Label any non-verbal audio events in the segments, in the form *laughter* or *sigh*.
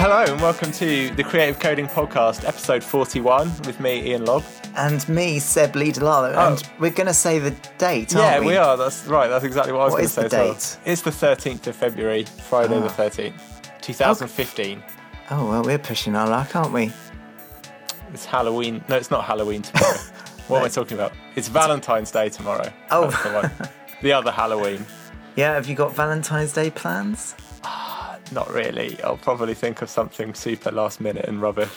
Hello and welcome to the Creative Coding Podcast, episode 41, with me, Iain Lobb. And me, Seb Lee-Delisle. Oh. And we're going to say the date, Yeah, aren't we? we are. That's right. That's exactly what I was going to say. the as well. date? It's the 13th of February, Friday the Ah. 13th, 2015. Oh, well, we're pushing our luck, aren't we? It's Halloween. No, it's not Halloween tomorrow. *laughs* what am I talking about? It's Valentine's Day tomorrow. Oh. The. The other Halloween. *laughs* Yeah, have you got Valentine's Day plans? Not really. I'll probably think of something super last minute and rubbish.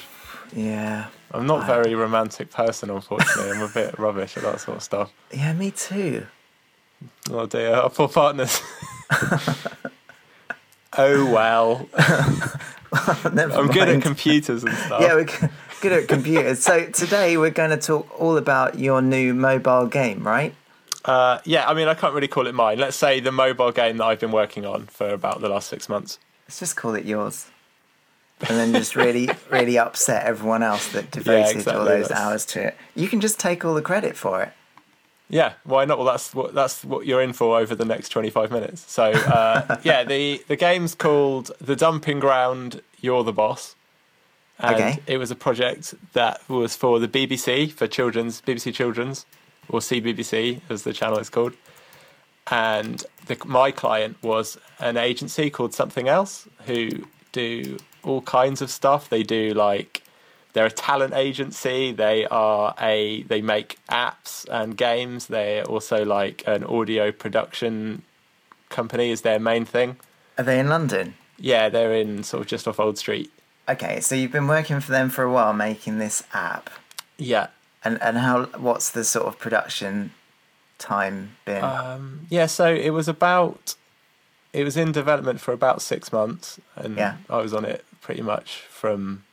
Yeah. I'm not a very romantic person, unfortunately. I'm a bit *laughs* rubbish at that sort of stuff. Yeah, me too. Oh dear, our poor partners. *laughs* oh well. *laughs* Never I'm good at computers and stuff. Yeah, we're good at computers. so today we're going to talk all about your new mobile game, right? Uh, yeah, I mean, I can't really call it mine. Let's say the mobile game that I've been working on for about the last six months. Let's just call it yours. And then just really, *laughs* really upset everyone else that devoted all exactly, those that's- hours to it. You can just take all the credit for it. Yeah, why not? Well, that's what that's what you're in for over the next 25 minutes. So, uh, *laughs* yeah, the the game's called The Dumping Ground. You're the boss. And Okay. it was a project that was for the BBC for children's BBC Children's or CBBC as the channel is called. And the, my client was an agency called Something Else who do all kinds of stuff. They do like they're a talent agency. They are a they make apps and games. They're also like an audio production company is their main thing. Are they in London? Yeah, they're in sort of just off Old Street. Okay, so you've been working for them for a while making this app. Yeah. And and how what's the sort of production time been? Um, yeah, so it was about it was in development for about six months, and Yeah. I was on it pretty much from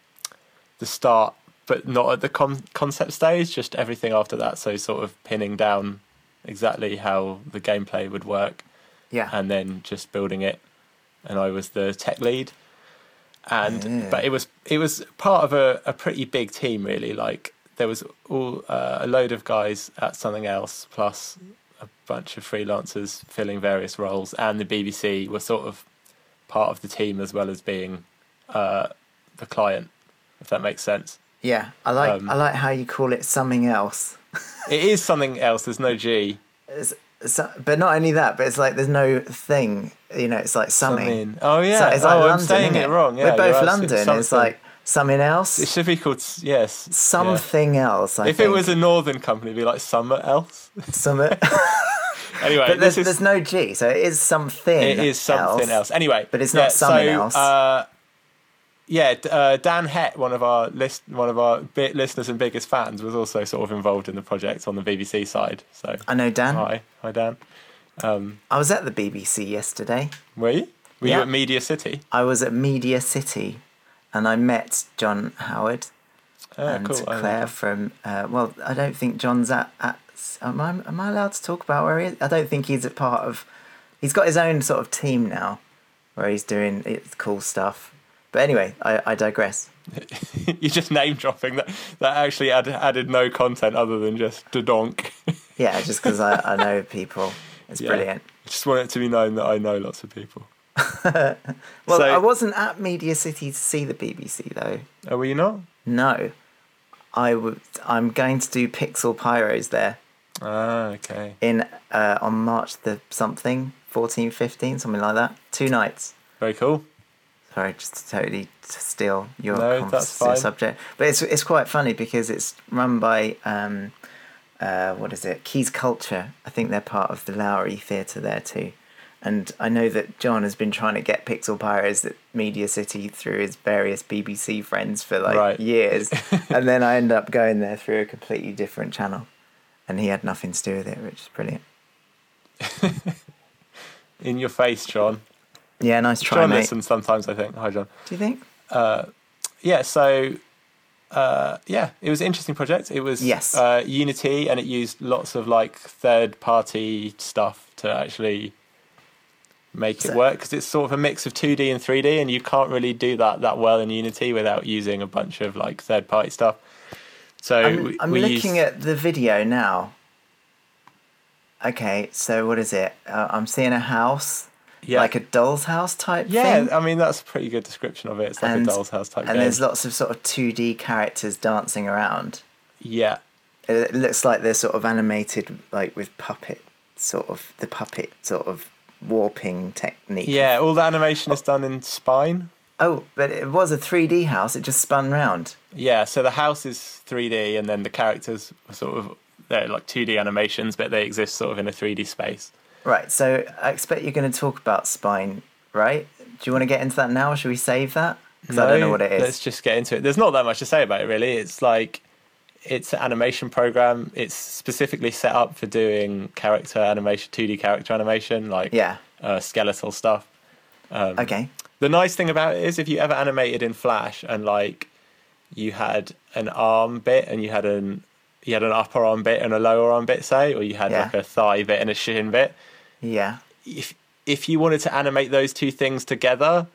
the start, but not at the con- concept stage. Just everything after that. So sort of pinning down exactly how the gameplay would work, yeah. and then just building it. And I was the tech lead, and Yeah. but it was it was part of a, a pretty big team really. Like there was all uh, a load of guys at something else, plus a bunch of freelancers filling various roles, and the BBC were sort of part of the team as well as being uh, the client, if that makes sense. yeah. I like um, I like how you call it something else. *laughs* It is something else. There's no G. It's, so, but not only that, but it's like there's no thing. You know, it's like summing. Something. Oh yeah. So it's like oh, London, I'm saying isn't it wrong. Yeah, We're both London. It's like something else? it should be called yes. yeah. Something else. I If think. it was a northern company, it'd be like summer else. *laughs* Something. *laughs* Anyway, but there's, is there's no G, so it is something. it is something else. Anyway, But it's not something so, else. Uh, yeah, uh, Dan Het, one of our list, one of our bit listeners and biggest fans, was also sort of involved in the project on the BBC side. So I know Dan. hi, hi Dan. Um, I was at the BBC yesterday. were you? Were you at Media City? I was at Media City, and I met John Howard Oh, and cool. Claire from. Uh, well, I don't think John's at. at am I am I allowed to talk about where he is? I don't think he's a part of. He's got his own sort of team now, where he's doing it's cool stuff. But anyway, I, I digress. *laughs* You're just name dropping that. That actually added, added no content other than just the donk. Yeah, just because I, I *laughs* know people. It's Yeah. brilliant. just want it to be known that I know lots of people. *laughs* Well, So- I wasn't at Media City to see the BBC though. Oh, were you not? No, I would. I'm going to do Pixel Pyros there Ah, okay. in uh, on March the something 14, 15, something like that. Two nights. Very cool. Sorry, just to totally steal your No, that's fine. subject, but it's it's quite funny because it's run by um, uh, what is it? Quays Culture. I think they're part of the Lowry Theatre there too. And I know that John has been trying to get Pixel Pyros at Media City through his various BBC friends for like Right. years. *laughs* and then I end up going there through a completely different channel. And he had nothing to do with it, which is brilliant. *laughs* In your face, John. Yeah, nice try, John mate. listens sometimes, I think. Hi, John. Do you think? yeah so uh, yeah it was an interesting project it was Yes. uh, unity and it used lots of like third party stuff to actually make it So- work because it's sort of a mix of 2d and 3d and you can't really do that that well in unity without using a bunch of like third party stuff so I'm, we, I'm we looking used, at the video now. Okay, so what is it? Uh, I'm seeing a house. Yeah. like a doll's house type Yeah, thing. I mean that's a pretty good description of it. It's like And- a doll's house type thing. And game. there's lots of sort of 2D characters dancing around. Yeah, It looks like they're sort of animated, like with puppet, sort of the puppet sort of warping technique. yeah. All the animation is done in Spine. Oh, but it was a 3D house. It just spun round. Yeah, so the house is 3D, and then the characters are sort of they're like 2D animations, but they exist sort of in a 3D space. Right. So I expect you're going to talk about spine, right? Do you want to get into that now, or should we save that? Because I don't know what it is. Let's just get into it. There's not that much to say about it, really. It's like it's an animation program. It's specifically set up for doing character animation, 2D character animation, like Yeah. uh, skeletal stuff. Um, Okay. The nice thing about it is if you ever animated in Flash and like you had an arm bit and you had an you had an upper arm bit and a lower arm bit, say, or you had Yeah. like a thigh bit and a shin bit. Yeah. If if you wanted to animate those two things together,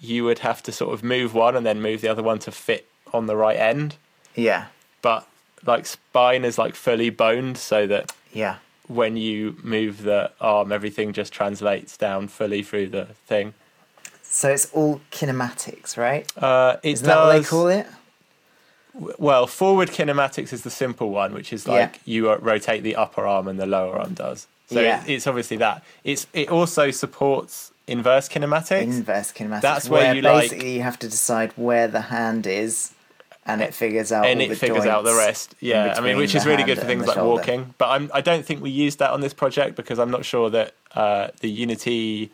you would have to sort of move one and then move the other one to fit on the right end. Yeah. But like spine is like fully boned so that Yeah. when you move the arm, everything just translates down fully through the thing. So it's all kinematics, right? Uh, it Isn't that what they call it? Well, forward kinematics is the simple one, which is like Yeah. you uh, rotate the upper arm and the lower arm does. So Yeah. it, it's obviously that. It's it also supports inverse kinematics. Inverse kinematics. That's where you, like- basically you have to decide where the hand is, and it figures out. and it the figures out the rest. Yeah, I mean, which is really good for things like shoulder. walking. But I'm, I don't think we used that on this project because I'm not sure that uh, the Unity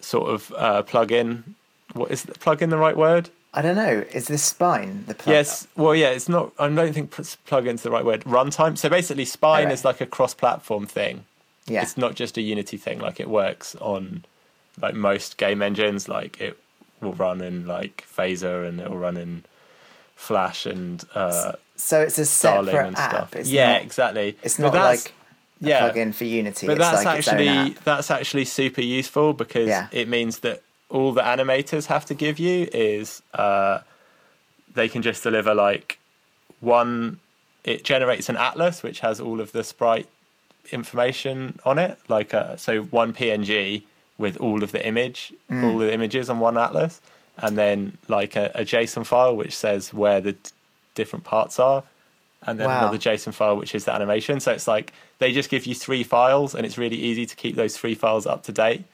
sort of uh, plugin. What is the plugin the right word? I don't know. Is this spine the plug? Yes. Well, yeah. It's not. I don't think pl- plugin's the right word. Runtime. So basically, Spine Alright. is like a cross-platform thing. Yeah. It's not just a Unity thing. Like it works on like most game engines. Like it will run in like Phaser and it will run in Flash and uh, so it's a Starling separate and app. stuff. It's yeah, not, exactly. It's not like a yeah. plugin for Unity. But it's that's like actually that's actually super useful because Yeah. it means that all the animators have to give you is uh, they can just deliver like one. It generates an atlas which has all of the sprite information on it, like uh, so one PNG with all of the image, Mm. all the images on one atlas, and then like a, a JSON file which says where the d- different parts are, and then Wow. another JSON file which is the animation. So it's like they just give you three files, and it's really easy to keep those three files up to date.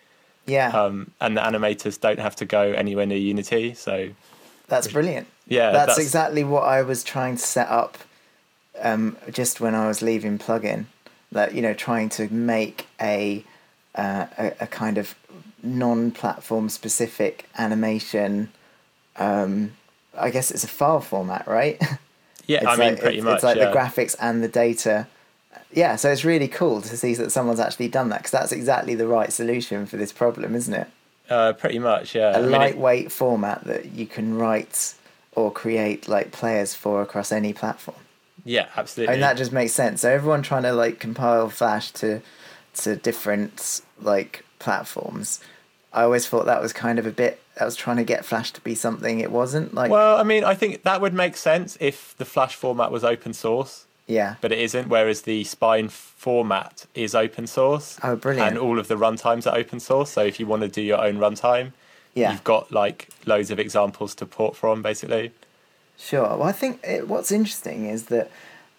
Yeah, Um, and the animators don't have to go anywhere near Unity. So that's brilliant. yeah, that's, exactly what I was trying to set up um, just when I was leaving plugin. That you know, trying to make a uh, a, a kind of non-platform specific animation. Um, I guess it's a file format, right? *laughs* Yeah, It's I mean like, pretty much. It's like yeah. the graphics and the data. Yeah, so it's really cool to see that someone's actually done that because that's exactly the right solution for this problem, isn't it? uh, pretty much, yeah. a I mean, it- lightweight format that you can write or create like players for across any platform. yeah, absolutely. I mean that just makes sense. So everyone trying to like compile Flash to to different like platforms. I always thought that was kind of a bit. I was trying to get Flash to be something it wasn't. Like well, I mean, I think that would make sense if the Flash format was open source, yeah, but it isn't. Whereas the Spine format is open source. Oh, brilliant. And all of the runtimes are open source. So if you want to do your own runtime, yeah, you've got like loads of examples to port from, basically. sure. Well, I think it, what's interesting is that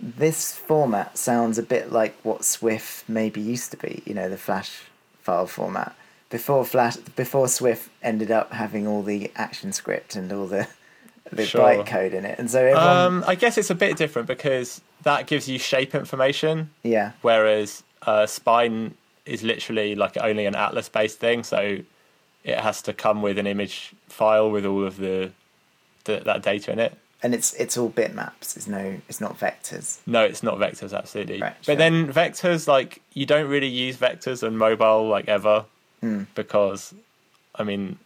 this format sounds a bit like what SWF maybe used to be. You know, the Flash file format before Flash before SWF ended up having all the action script and all the *laughs* the Sure. bytecode in it, and so everyone, Um, I guess it's a bit different because that gives you shape information, yeah, whereas uh, Spine is literally like only an Atlas based thing. So it has to come with an image file with all of the, the that data in it. And it's it's all bitmaps. It's no, it's not vectors. No, it's not vectors, absolutely. Right, but sure. then vectors, like you don't really use vectors on mobile like ever Hmm. because, I mean,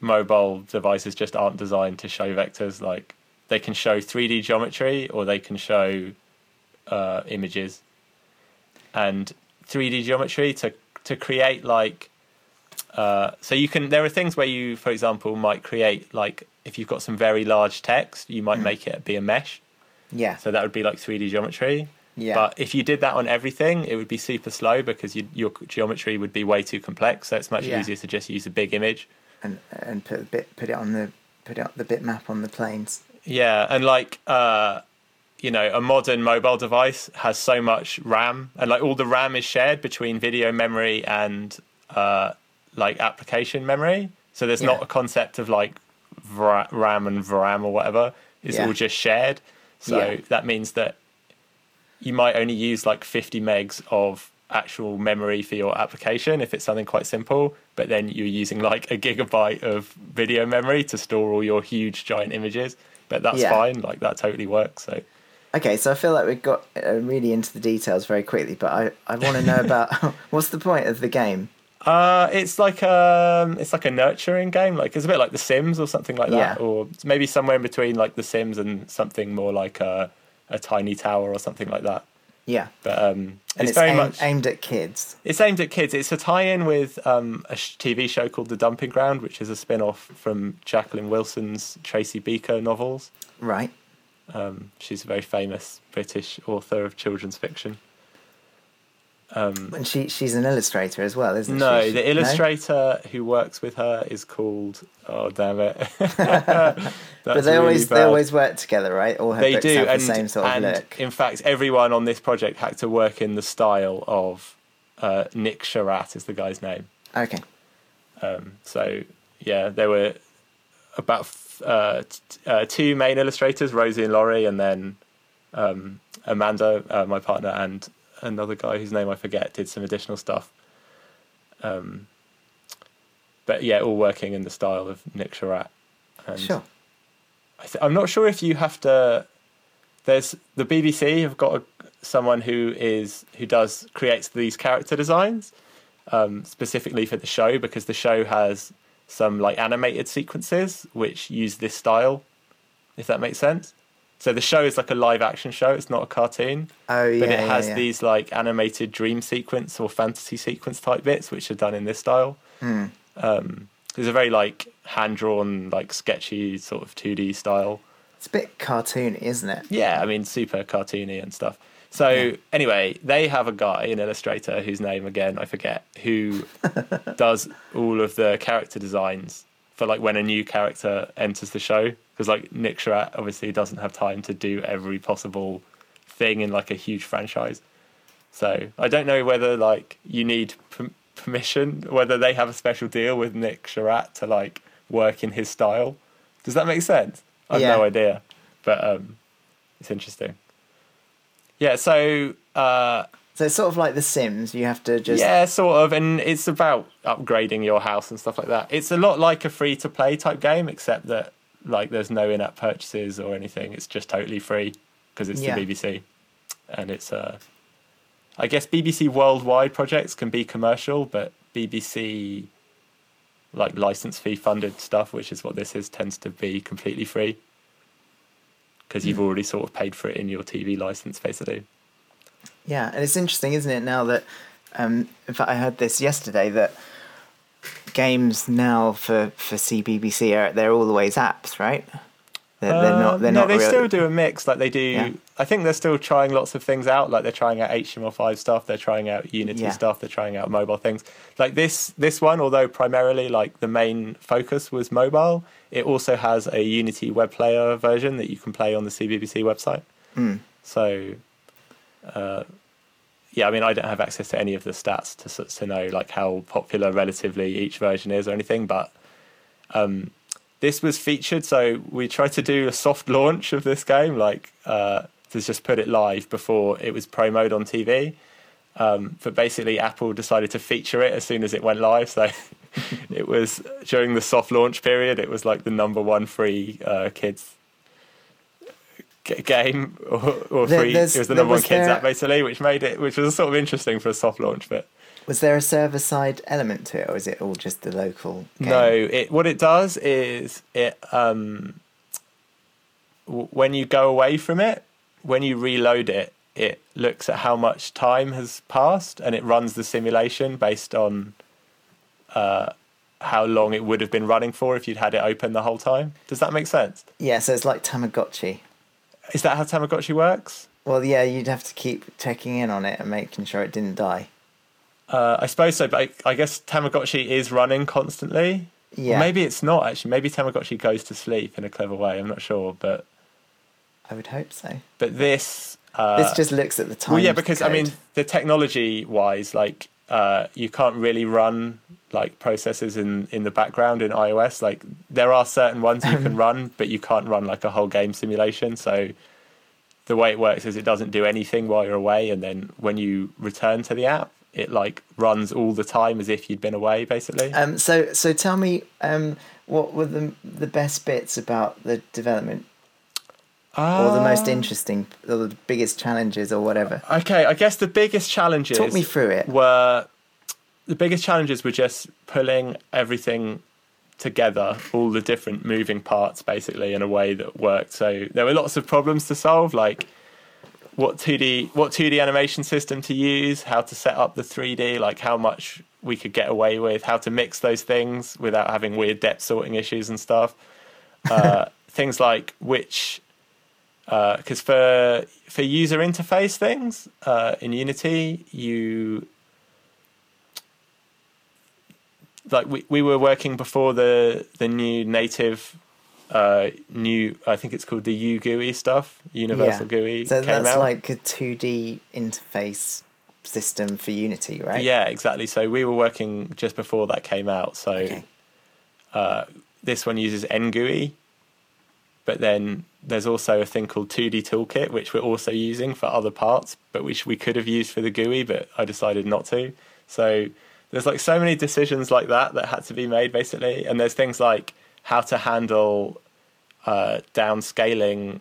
mobile devices just aren't designed to show vectors. Like they can show 3D geometry or they can show uh, images. And 3D geometry to to create like, uh, so you can. There are things where you, for example, might create like if you've got some very large text, you might Hmm. make it be a mesh. Yeah, So that would be like 3D geometry. Yeah. But if you did that on everything, it would be super slow because you, your geometry would be way too complex. So it's much Yeah. easier to just use a big image. and and put bit put it on the put it the bitmap on the planes. Yeah, and like uh, you know, a modern mobile device has so much RAM, and like all the RAM is shared between video memory and uh, like application memory. So there's Yeah. not a concept of like RAM and VRAM or whatever. is Yeah. all just shared. So Yeah. that means that you might only use like 50 megs of actual memory for your application if it's something quite simple but then you're using like a gigabyte of video memory to store all your huge giant images but that's Yeah. fine like that totally works so Okay, so I feel like we got uh, really into the details very quickly, but I, I want to know about *laughs* *laughs* what's the point of the game? Uh it's like um it's like a nurturing game like it's a bit like the sims or something like that Yeah. or maybe somewhere in between like the sims and something more like a a tiny tower or something like that Yeah, but um and it's, it's, very much aimed at kids. It's aimed at kids. It's a tie-in with um, a sh- TV show called The Dumping Ground, which is a spin-off from Jacqueline Wilson's Tracy Beaker novels. Right. Um, she's a very famous British author of children's fiction. Um, And she she's an illustrator as well, isn't no, she? the illustrator who works with her is called. Oh damn it! *laughs* *laughs* But they always they always work together, right? All her they books do, have and, the same sort of look. in fact, everyone on this project had to work in the style of uh, Nick Sharratt is the guy's name. Okay. Um, so yeah, there were about f- uh, t- uh, two main illustrators, Rosie and Laurie, and then um, Amanda, uh, my partner, and another guy whose name I forget, did some additional stuff. Um, but yeah, all working in the style of Nick Sharratt. And Sure. I th- I'm not sure if you have to. There's the BBC have got a, someone who is who does creates these character designs um, specifically for the show because the show has some like animated sequences which use this style. If that makes sense. So the show is like a live action show. It's not a cartoon, Oh yeah. but it has yeah. these like animated dream sequence or fantasy sequence type bits which are done in this style. Hmm. Um, it's a very like hand drawn, like sketchy sort of 2D style. It's a bit cartoony, isn't it? Yeah, I mean, super cartoony and stuff. So Yeah. anyway, they have a guy, an illustrator, whose name again I forget, who *laughs* does all of the character designs for like when a new character enters the show. Because like Nick Sharratt obviously doesn't have time to do every possible thing in like a huge franchise. So I don't know whether like you need p- permission, whether they have a special deal with Nick Sharratt to like work in his style. Does that make sense? I've Yeah. no idea, but um, it's interesting. Yeah, so uh, So it's sort of like The Sims. You have to just yeah, sort of, and it's about upgrading your house and stuff like that. It's a lot like a free to play type game, except that like there's no in app purchases or anything. It's just totally free because it's Yeah. the BBC, and it's uh, I guess BBC worldwide projects can be commercial, but BBC like license fee funded stuff, which is what this is, tends to be completely free because you've already sort of paid for it in your TV license, basically. Yeah, and it's interesting, isn't it? Now that, um, in fact, I heard this yesterday that games now for for CBBC are they're all always apps, right? They're, they're Uh, not. They're no, not. they real- still do a mix. Like they do. Yeah. I think they're still trying lots of things out. Like they're trying out HTML5 stuff. They're trying out Unity Yeah. stuff. They're trying out mobile things. Like this this one, although primarily like the main focus was mobile, it also has a Unity web player version that you can play on the CBBC website. Mm. So, uh, yeah, I mean, I don't have access to any of the stats to to know like how popular relatively each version is or anything, but um, this was featured. So we tried to do a soft launch of this game, like uh, to just put it live before it was promoted on TV. Um, but basically, Apple decided to feature it as soon as it went live. So *laughs* it was during the soft launch period. It was like the number one free uh, kids game or, or There- free. It was the number one kids there- app basically, which made it, which was sort of interesting for a soft launch. But Was there a server side element to it, or is it all just the local? Game? no, it what it does is it um, w- when you go away from it, when you reload it, it looks at how much time has passed and it runs the simulation based on uh, how long it would have been running for if you'd had it open the whole time. Does that make sense? Yeah, so it's like Tamagotchi. Is that how Tamagotchi works? Well, yeah, you'd have to keep checking in on it and making sure it didn't die. Uh, I suppose so, but I, I guess Tamagotchi is running constantly. Or Yeah, maybe it's not actually. Maybe Tamagotchi goes to sleep in a clever way. I'm not sure, but I would hope so. but this. Uh, this just looks at the time. well, yeah, because I mean, the technology wise, like uh, you can't really run like processes in in the background in iOS. Like there are certain ones you can *laughs* run, but you can't run like a whole game simulation. So the way it works is it doesn't do anything while you're away, and then when you return to the app, it like runs all the time as if you'd been away, basically. Um, so, so tell me, um, what were the the best bits about the development, or the most Uh, interesting, or the biggest challenges, or whatever? Okay, I guess the biggest challenges Talk me through it. were the biggest challenges were just pulling everything together, all the different moving parts basically in a way that worked. So there were lots of problems to solve, like what 2D what 2D animation system to use, how to set up the 3D, like how much we could get away with, how to mix those things without having weird depth sorting issues and stuff. Uh, *laughs* things like which because for for user interface things uh, in Unity, you like we, we were working before the the new native uh, new I think it's called the UGUI stuff, Universal GUI So that's out. like a two D interface system for Unity, right? Yeah, exactly. So we were working just before that came out. So Okay. uh, this one uses NGUI, but then there's also a thing called 2D Toolkit, which we're also using for other parts, but which we could have used for the GUI, but I decided not to. So there's like so many decisions like that that had to be made basically, and there's things like how to handle uh, downscaling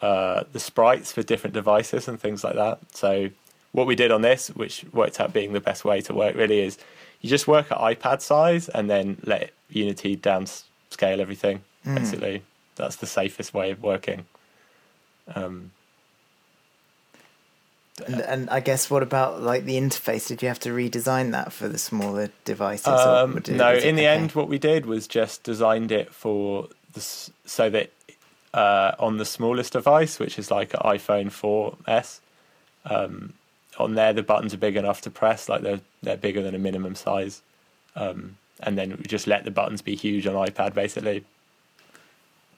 uh, the sprites for different devices and things like that. So what we did on this, which worked out being the best way to work, really is you just work at iPad size and then let Unity downscale everything. Mm. Basically, that's the safest way of working. Um, And, and I guess what about like the interface? Did you have to redesign that for the smaller devices? um, did- no, in the okay? end, what we did was just designed it for so that uh, on the smallest device, which is like an iPhone 4S, um, on there the buttons are big enough to press, like they're they're bigger than a minimum size, um, and then we just let the buttons be huge on iPad, basically.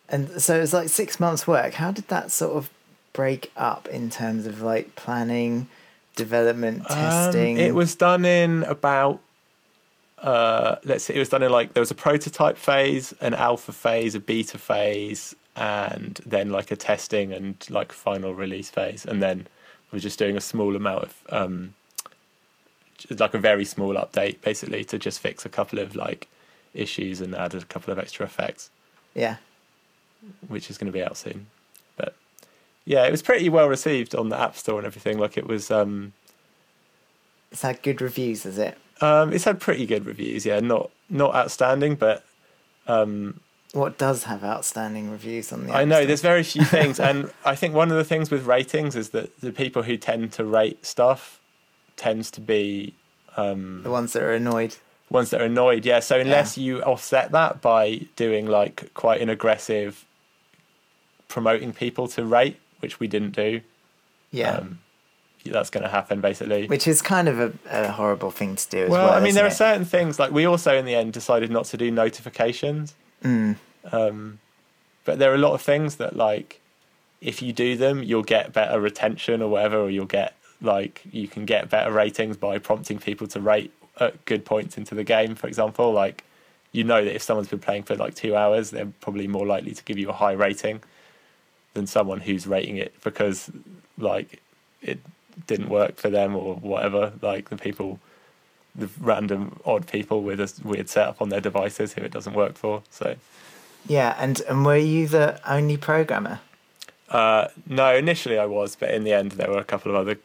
And so it was like six months' work. How did that sort of break up in terms of like planning, development, testing? Um, it was done in about uh, let's see, it was done in like there was a prototype phase, an alpha phase, a beta phase, and then like a testing and like final release phase, and then we were just doing a small amount of um, like a very small update, basically to just fix a couple of like issues and add a couple of extra effects, yeah. Which is going to be out soon. But yeah, it was pretty well received on the App Store and everything. Like it was. Um, It's had good reviews, is it? Um, it's had pretty good reviews. Yeah, not not outstanding, but um, What does have outstanding reviews on the? I know Store? there's very few things, and *laughs* I think one of the things with ratings is that the people who tend to rate stuff tends to be um, the ones that are annoyed. ones that are annoyed. Yeah, so unless you offset that by doing like quite an aggressive promoting people to rate, which we didn't do, Yeah. um, that's going to happen basically. Which is kind of a, a horrible thing to do as well, well. I mean, there are certain things like we also in the end decided not to do notifications. Mm. Um, but there are a lot of things that like if you do them, you'll get better retention or whatever, or you'll get like you can get better ratings by prompting people to rate at good points into the game. For example, like you know that if someone's been playing for like two hours, they're probably more likely to give you a high rating than someone who's rating it because like it didn't work for them or whatever. Like the people, the random odd people with a weird setup on their devices who it doesn't work for. So. Yeah, and and were you the only programmer? Uh, no, initially I was, but in the end there were a couple of other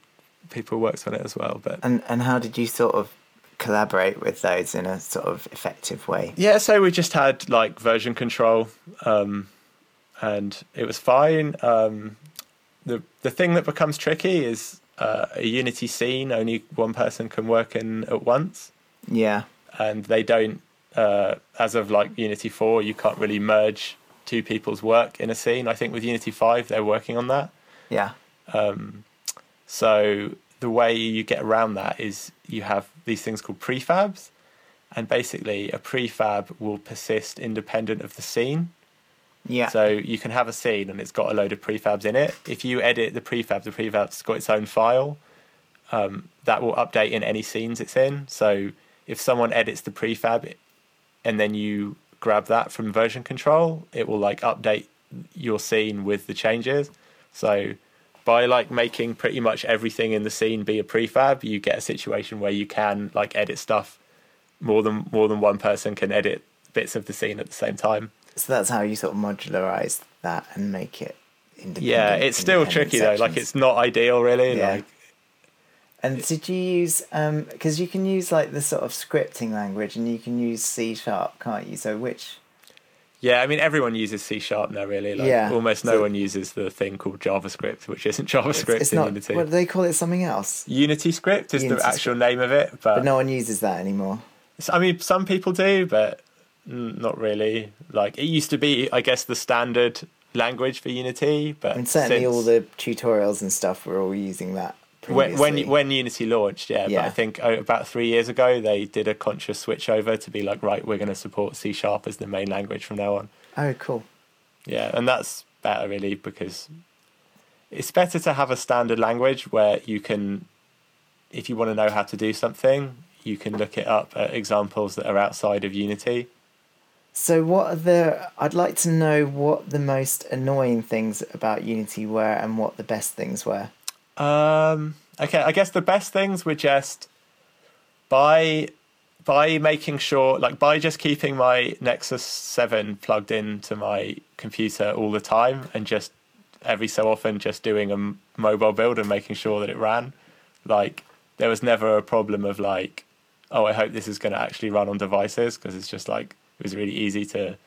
people who worked on it as well. But And and how did you sort of collaborate with those in a sort of effective way? yeah, so we just had like version control, um, and it was fine. Um, the the thing that becomes tricky is uh, a Unity scene. Only one person can work in at once, Yeah. and they don't. Uh, as of like Unity four, you can't really merge two people's work in a scene. I think with Unity five, they're working on that. Yeah. Um, so the way you get around that is you have these things called prefabs, and basically a prefab will persist independent of the scene. Yeah. So you can have a scene and it's got a load of prefabs in it. If you edit the prefab, the prefab's got its own file. Um, that will update in any scenes it's in. So if someone edits the prefab and then you grab that from version control, it will like update your scene with the changes. So by like making pretty much everything in the scene be a prefab, you get a situation where you can like edit stuff more than more than one person can edit bits of the scene at the same time. So that's how you sort of modularize that and make it independent. Yeah, it's still tricky though. Like it's not ideal really. Yeah. Like And did you use um because you can use like the sort of scripting language and you can use C sharp, can't you? So which yeah, I mean everyone uses C sharp now really. Like Yeah, almost no so- one uses the thing called JavaScript, which isn't JavaScript it's, it's in not Unity. what do they call it something else? Unity script is Unity the actual name of it, but, But no one uses that anymore. I mean some people do, but not really. Like it used to be, I guess, the standard language for Unity, but mean certainly since- all the tutorials and stuff were all using that when previously. when when Unity launched, yeah, Yeah. But I think oh, about three years ago they did a conscious switch over to be like, right, we're going to support C sharp as the main language from now on. Oh cool. Yeah, and that's better really because it's better to have a standard language where you can, if you want to know how to do something, you can look it up at examples that are outside of Unity. So what are the I'd like to know what the most annoying things about Unity were and what the best things were. Um, okay, I guess the best things were just by by making sure, like by just keeping my Nexus Seven plugged into my computer all the time, and just every so often just doing a mobile build and making sure that it ran. Like there was never a problem of like, oh, I hope this is going to actually run on devices because it's just like it was really easy to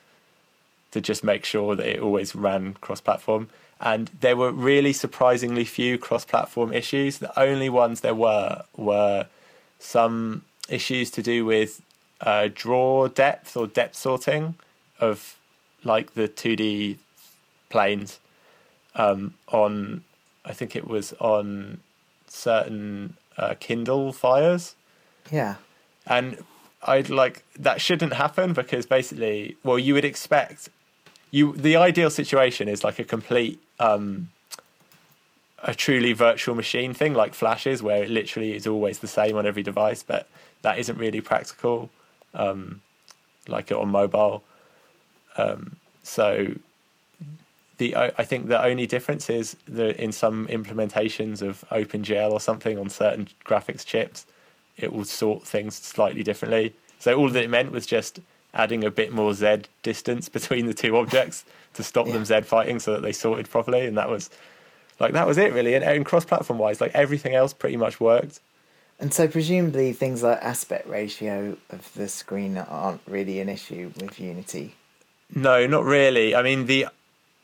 to just make sure that it always ran cross-platform. And there were really surprisingly few cross-platform issues. The only ones there were were some issues to do with uh, draw depth or depth sorting of like the 2D planes um, on, I think it was on certain uh, Kindle fires Yeah. and I'd like that shouldn't happen because basically, well, you would expect you the ideal situation is like a complete um a truly virtual machine thing like flashes where it literally is always the same on every device but that isn't really practical um like on mobile. Um so the I I think the only difference is that in some implementations of OpenGL or something on certain graphics chips, it will sort things slightly differently. So all that it meant was just adding a bit more Z distance *laughs* between the two objects to stop them Z fighting so that they sorted properly. And that was like that was it really. And, and cross-platform wise, like everything else pretty much worked. And so presumably things like aspect ratio of the screen aren't really an issue with Unity. No, not really. I mean the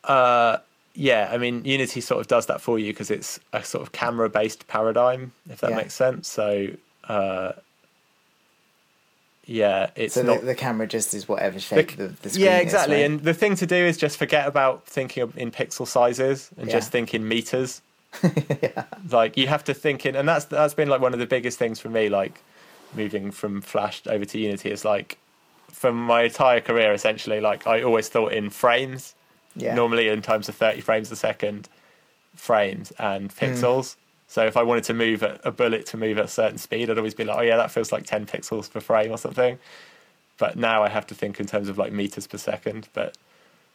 uh yeah, I mean Unity sort of does that for you because it's a sort of camera-based paradigm, if that Yeah. makes sense. So uh yeah, it's so not the, the camera just is whatever shape the, the, screen yeah, is, exactly. right? And the thing to do is just forget about thinking in pixel sizes and just Yeah. think in meters. *laughs* Like you have to think in, and that's that's been like one of the biggest things for me. Like moving from Flash over to Unity is like from my entire career essentially. Like I always thought in frames, yeah. normally in times of thirty frames a second, frames and pixels. So if I wanted to move a, a bullet to move at a certain speed, I'd always be like, oh yeah, that feels like ten pixels per frame or something. But now I have to think in terms of like meters per second. But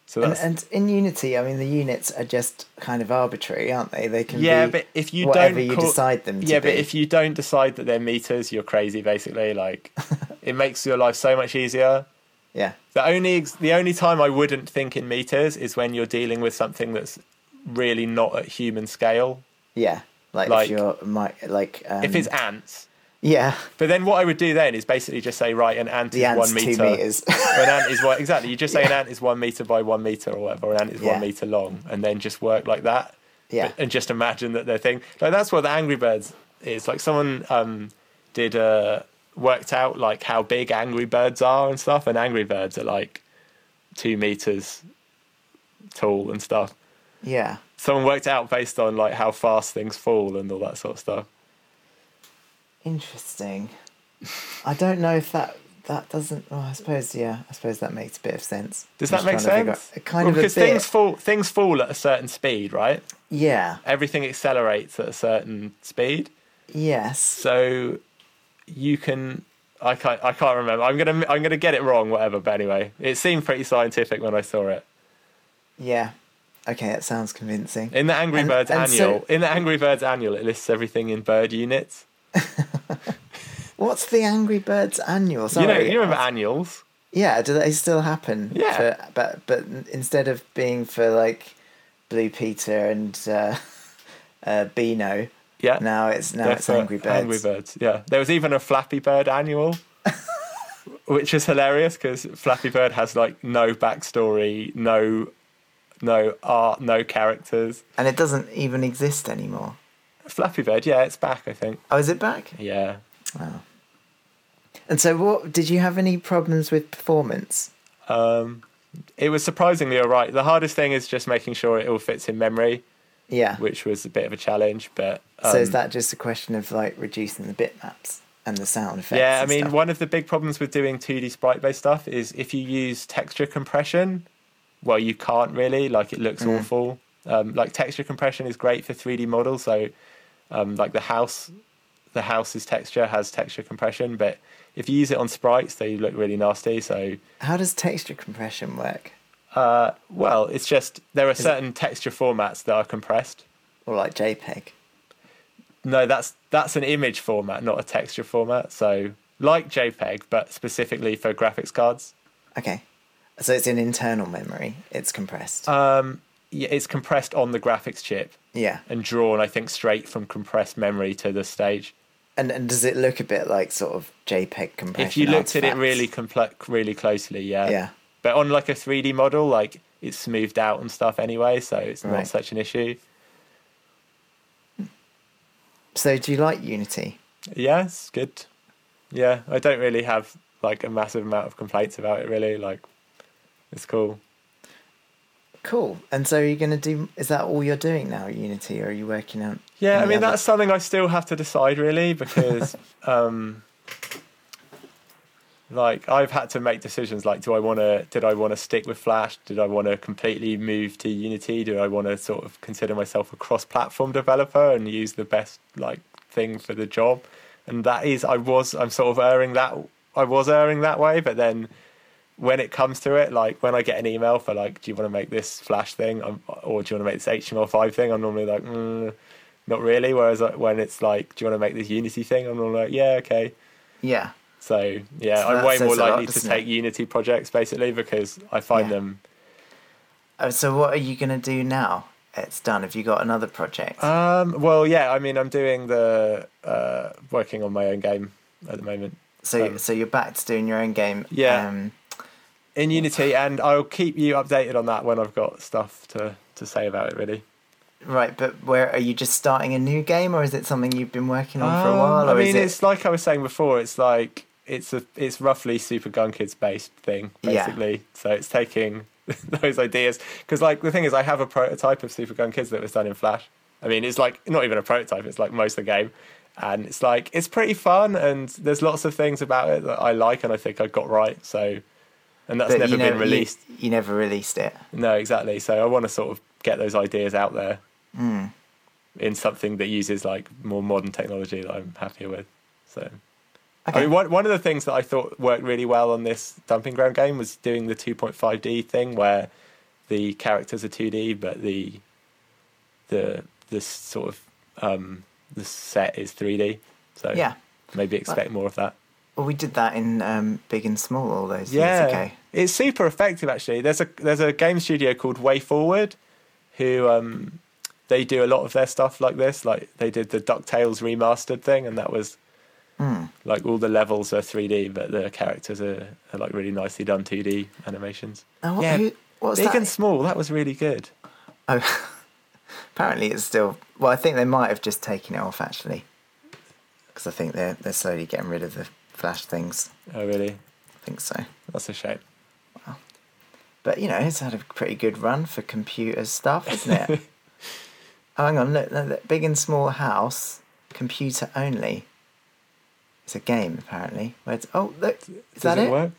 so And, that's and in Unity, I mean, the units are just kind of arbitrary, aren't they? They can yeah. be But if you whatever don't you call- decide them to yeah, be. but if you don't decide that they're meters, you're crazy. Basically, like *laughs* it makes your life so much easier. yeah, The only ex- the only time I wouldn't think in meters is when you're dealing with something that's really not at human scale. yeah, like, Like- if you're my like um, if it's ants, yeah, but then what I would do then is basically just say, right, an ant the is one two meter. meters. an ant is what *laughs* exactly. You just say an ant is one meter by one meter or whatever. Or an ant is Yeah. one meter long, and then just work like that. yeah, and just imagine that their thing like that's what the Angry Birds is. Like someone um did uh worked out like how big Angry Birds are and stuff, and Angry Birds are like two meters tall and stuff. yeah. Someone worked out based on like how fast things fall and all that sort of stuff. Interesting. I don't know if that that doesn't. Oh, I suppose yeah. I suppose that makes a bit of sense. Does I'm that make trying to figure sense? out- It kind Well, of because things fall things fall at a certain speed, right? Yeah. Everything accelerates at a certain speed. Yes. So you can I can't I can't remember. I'm gonna I'm gonna get it wrong, whatever. But anyway, it seemed pretty scientific when I saw it Yeah. Okay, that sounds convincing. in the Angry And- Birds and annual. so- in the Angry Birds annual, it lists everything in bird units. *laughs* What's the Angry Birds annual? Sorry. you know, you remember annuals? Yeah, do they still happen? Yeah. For, but but instead of being for like Blue Peter and uh, *laughs* uh, Beano, Yeah. now it's now They're it's Angry Birds. Angry Birds. Yeah. There was even a Flappy Bird annual, *laughs* which is hilarious because Flappy Bird has like no backstory, no, no art, no characters. And it doesn't even exist anymore. Flappy Bird, yeah, it's back. I think. Oh, is it back? Yeah. Oh. And so, what did you have any problems with performance? Um, it was surprisingly alright. The hardest thing is just making sure it all fits in memory, Yeah. which was a bit of a challenge. But um, so is that just a question of like reducing the bitmaps and the sound effects? Yeah, I mean, stuff? one of the big problems with doing 2D sprite based stuff is if you use texture compression, well, you can't really. Like, it looks Mm. awful. Um, like, texture compression is great for 3D models. So, um, like, the house, the house's texture has texture compression, but if you use it on sprites, they look really nasty. So, How does texture compression work? uh, well, it's just there are it- certain texture formats that are compressed. Or like JPEG? No, that's that's an image format, not a texture format. So, like JPEG, but specifically for graphics cards. Okay. So it's an internal memory. It's compressed. Um, yeah, it's compressed on the graphics chip yeah. and drawn, I think, straight from compressed memory to the stage. And and does it look a bit like sort of JPEG compression? if you looked at it really compl- really closely, yeah. Yeah. But on like a 3D model, like it's smoothed out and stuff anyway, so it's not Right. such an issue. So do you like Unity? Yeah, it's good. Yeah, I don't really have like a massive amount of complaints about it. Really, like it's cool. Cool. And so are you're gonna do? Is that all you're doing now, Unity, or are you working on? Yeah, I mean other- that's something I still have to decide really *laughs* because um like I've had to make decisions like do I want to did I want to stick with Flash? Did I want to completely move to Unity? Do I want to sort of consider myself a cross-platform developer and use the best like thing for the job? And that is I was I'm sort of erring that I was erring that way, but then when it comes to it, like when I get an email for like, do you want to make this Flash thing, I'm, or do you want to make this HTML5 thing? I'm normally like, mm, not really. Whereas like, when it's like, do you want to make this Unity thing? I'm normally like, yeah, okay. Yeah. So yeah, So I'm way more a lot, likely to take it? Unity projects basically because I find Yeah. them. Oh, so what are you gonna do now? It's done. Have you got another project? Um, well, yeah, I mean, I'm doing the uh, working on my own game at the moment so um, so you're back to doing your own game. Yeah. Um, in Unity, and I'll keep you updated on that when I've got stuff to to say about it. Really. right, but where are you just starting a new game, or is it something you've been working on for a Um, while, I mean, it? it's like I was saying before. It's like it's a it's roughly Super Gun Kids based thing, Yeah. basically. So it's taking *laughs* those ideas because, like, the thing is, I have a prototype of Super Gun Kids that was done in Flash. I mean, it's like not even a prototype; it's like most of the game, and it's like it's pretty fun, and there's lots of things about it that I like, and I think I got right. So, and that's but never been never, you- released. You, never released it. No, exactly. So I want to sort of get those ideas out there Mm. in something that uses like more modern technology that I'm happier with. So. Okay. I mean, one, one of the things that I thought worked really well on this Dumping Ground game was doing the 2.5D thing where the characters are 2D, but the the the sort of um, the set is 3D. So yeah. maybe expect more of that. Well, we did that in um, Big and Small all those Yeah, years ago. It's super effective actually. There's a there's a game studio called Way Forward, who um, they do a lot of their stuff like this. Like they did the Ducktales remastered thing, and that was Mm. like all the levels are 3D, but the characters are, are like really nicely done 2D animations. Now, what, Yeah, who, what's Big that? and small, that was really good. Oh, *laughs* apparently it's still. Well, I think they might have just taken it off actually, because I think they're they're slowly getting rid of the flash things. Oh, really? I think so. That's a shame. But you know, it's had a pretty good run for computer stuff, isn't it? *laughs* Oh, hang on, look, look, Big and Small House, computer only. It's a game, apparently. Where it's, oh, look, is Does that it, it? work?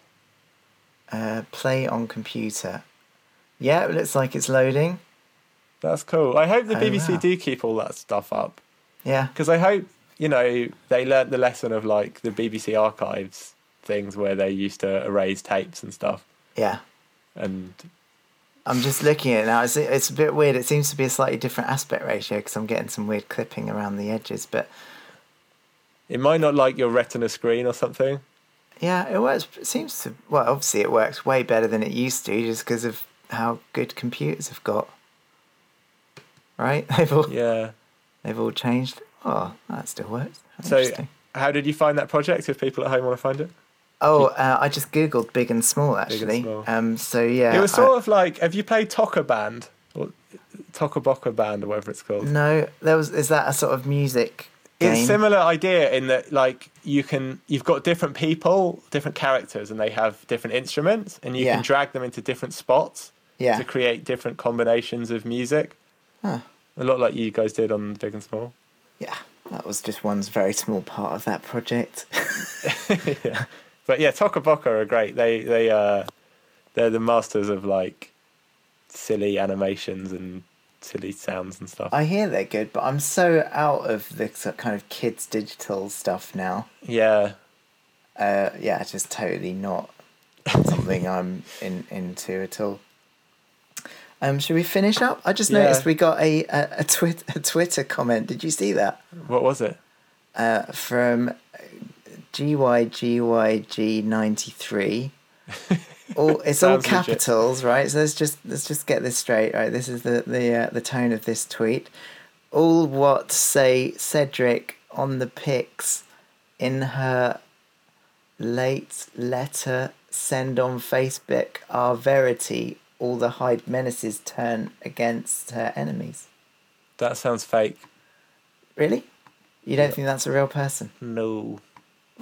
Uh, play on computer. Yeah, it looks like it's loading. That's cool. I hope the Oh, BBC wow. do keep all that stuff up Yeah, because I hope you know they learnt the lesson of like the BBC archives things where they used to erase tapes and stuff. yeah. And I'm just looking at it now. It's, it's a bit weird. It seems to be a slightly different aspect ratio because I'm getting some weird clipping around the edges. But it might not like your Retina screen or something. yeah, it works. It seems to. Well, obviously, it works way better than it used to just because of how good computers have got. Right? *laughs* They've all Yeah. they've all changed. Oh, that still works. That's So, how did you find that project? If people at home want to find it, Oh, uh, I just googled big and small and actually. Small. Um, so yeah, it was I- sort of like have you played Toca Band or Toca Boca Band or whatever it's called? no. There was is that a sort of music game? It's similar idea in that like you can you've got different people, different characters, and they have different instruments, and you Yeah. can drag them into different spots yeah. to create different combinations of music. Huh. A lot like you guys did on Big and Small. Yeah, that was just one very small part of that project. *laughs* yeah. But yeah, Toca Boca are great. They they uh they're the masters of like silly animations and silly sounds and stuff. I hear they're good, but I'm so out of the kind of kids digital stuff now. yeah. Uh, yeah, just totally not *laughs* something I'm in into at all. Um, should we finish up? I just Yeah. noticed we got a a, a, twit- a Twitter comment. Did you see that? What was it? Uh, from GYGYG ninety three. *laughs* All it's all Sounds legit. capitals, right? So let's just let's just get this straight, right? This is the the uh, the tone of this tweet. All what say Cedric on the pics in her late letter send on Facebook are verity. All the hide menaces turn against her enemies. That sounds fake. Really? You don't think that's a real person? No.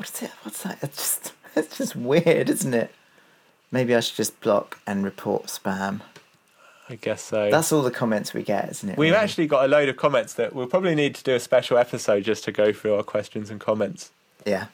What is it? What's that? It's just *laughs* it's just weird, isn't it? Maybe I should just block and report spam. I guess so. That's all the comments we get, isn't it? We've really? actually got a load of comments that we'll probably need to do a special episode just to go through our questions and comments. yeah.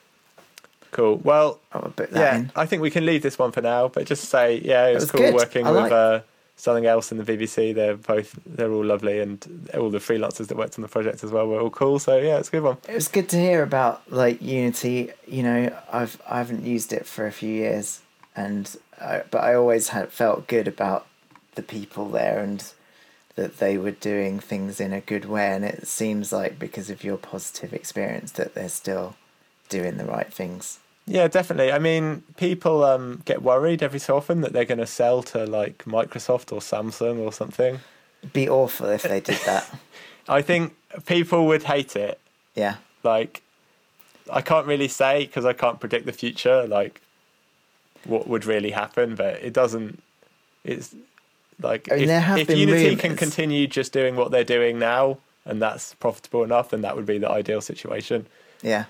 Cool. Well, I'll put that yeah, in. I think we can leave this one for now, but just say, yeah, it was, was cool good. working I with like- uh, something else in the BBC. They're both, they're all lovely, and all the freelancers that worked on the project as well were all cool. So yeah, it's a good one. It was good to hear about like Unity. You know, I've I haven't used it for a few years, and I, but I always had felt good about the people there and that they were doing things in a good way. And it seems like because of your positive experience that they're still doing the right things. Yeah, definitely. I mean, people um, get worried every so often that they're going to sell to like Microsoft or Samsung or something. It'd be awful if they did that. *laughs* I think people would hate it. yeah. Like, I can't really say because I can't predict the future, like what would really happen, but it doesn't. It's like I mean, if, if Unity can continue just doing what they're doing now and that's profitable enough, then that would be the ideal situation. Yeah.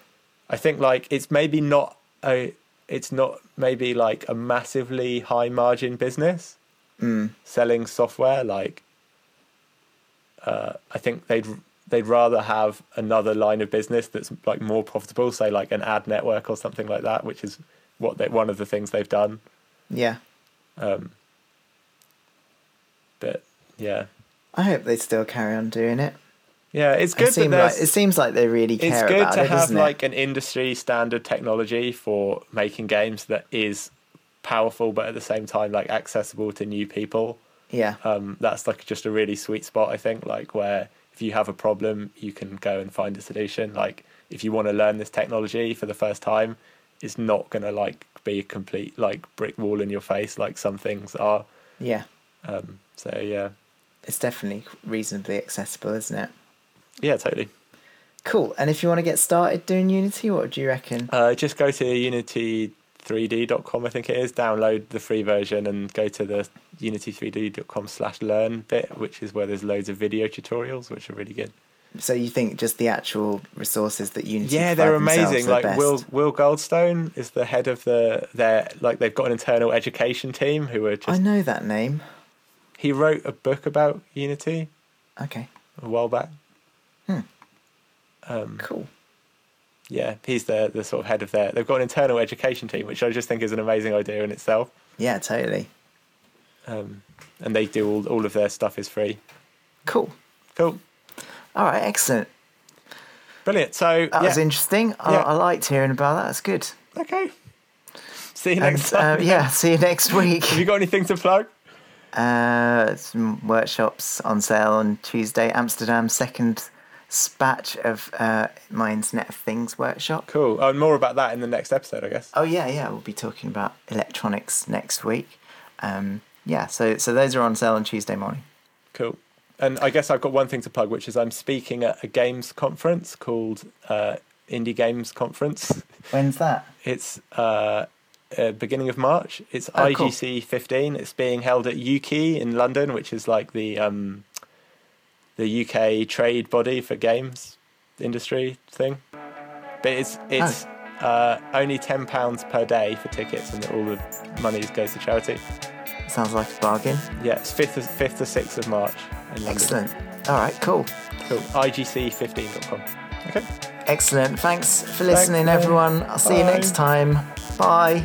I think like it's maybe not a, it's not maybe like a massively high margin business Mm. selling software. Like, uh, I think they'd they'd rather have another line of business that's like more profitable, say like an ad network or something like that, which is what they, one of the things they've done. Yeah. Um, but yeah, I hope they still carry on doing it. Yeah, it's It, good that seem like, it seems like they really it's care good about to it, have like an industry standard technology for making games that is powerful but at the same time like accessible to new people Yeah. um, that's like just a really sweet spot i think like where if you have a problem you can go and find a solution like if you want to learn this technology for the first time it's not going to like be a complete like brick wall in your face like some things are Yeah. um, so yeah It's definitely reasonably accessible, isn't it? Yeah totally Cool. And if you want to get started doing Unity, what do you reckon? Uh, just go to unity3d.com, I think it is. Download the free version and go to the unity3d.com slash learn bit, which is where there's loads of video tutorials, which are really good. So you think just the actual resources that Unity Yeah, they're amazing. Like best? Will Will Goldstone is the head of the their like they've got an internal education team who are just I know that name. he wrote a book about Unity. Okay. a while back. Um, Cool. yeah, he's the the sort of head of their. They've got an internal education team, which I just think is an amazing idea in itself. Yeah, totally. Um, and they do all all of their stuff is free. Cool. Cool, All right, excellent. brilliant. So That yeah, was interesting. I, Yeah. I liked hearing about that. That's good. okay. See you And next uh, time. yeah, see you next *laughs* week. Have you got anything to plug? Uh, some workshops on sale on Tuesday. Amsterdam, second batch of uh, my Internet of Things workshop. Cool. Oh, and more about that in the next episode, I guess. Oh yeah, yeah. We'll be talking about electronics next week. Um, yeah, so so those are on sale on Tuesday morning. Cool. And I guess I've got one thing to plug, which is I'm speaking at a games conference called uh, Indie Games Conference. When's that? It's uh, uh, beginning of March. It's Oh, cool. IGC 15. It's being held at Ukie in London, which is like the um, the UK trade body for games industry thing. But it's it's Oh. uh, only ten pounds per day for tickets, and all the money goes to charity. Sounds like a bargain. Yeah, it's fifth fifth to sixth of March in London. Excellent. All right, cool. Cool. IGC15.com. Okay. Excellent. Thanks for listening, man. everyone. I'll see you next time. Bye.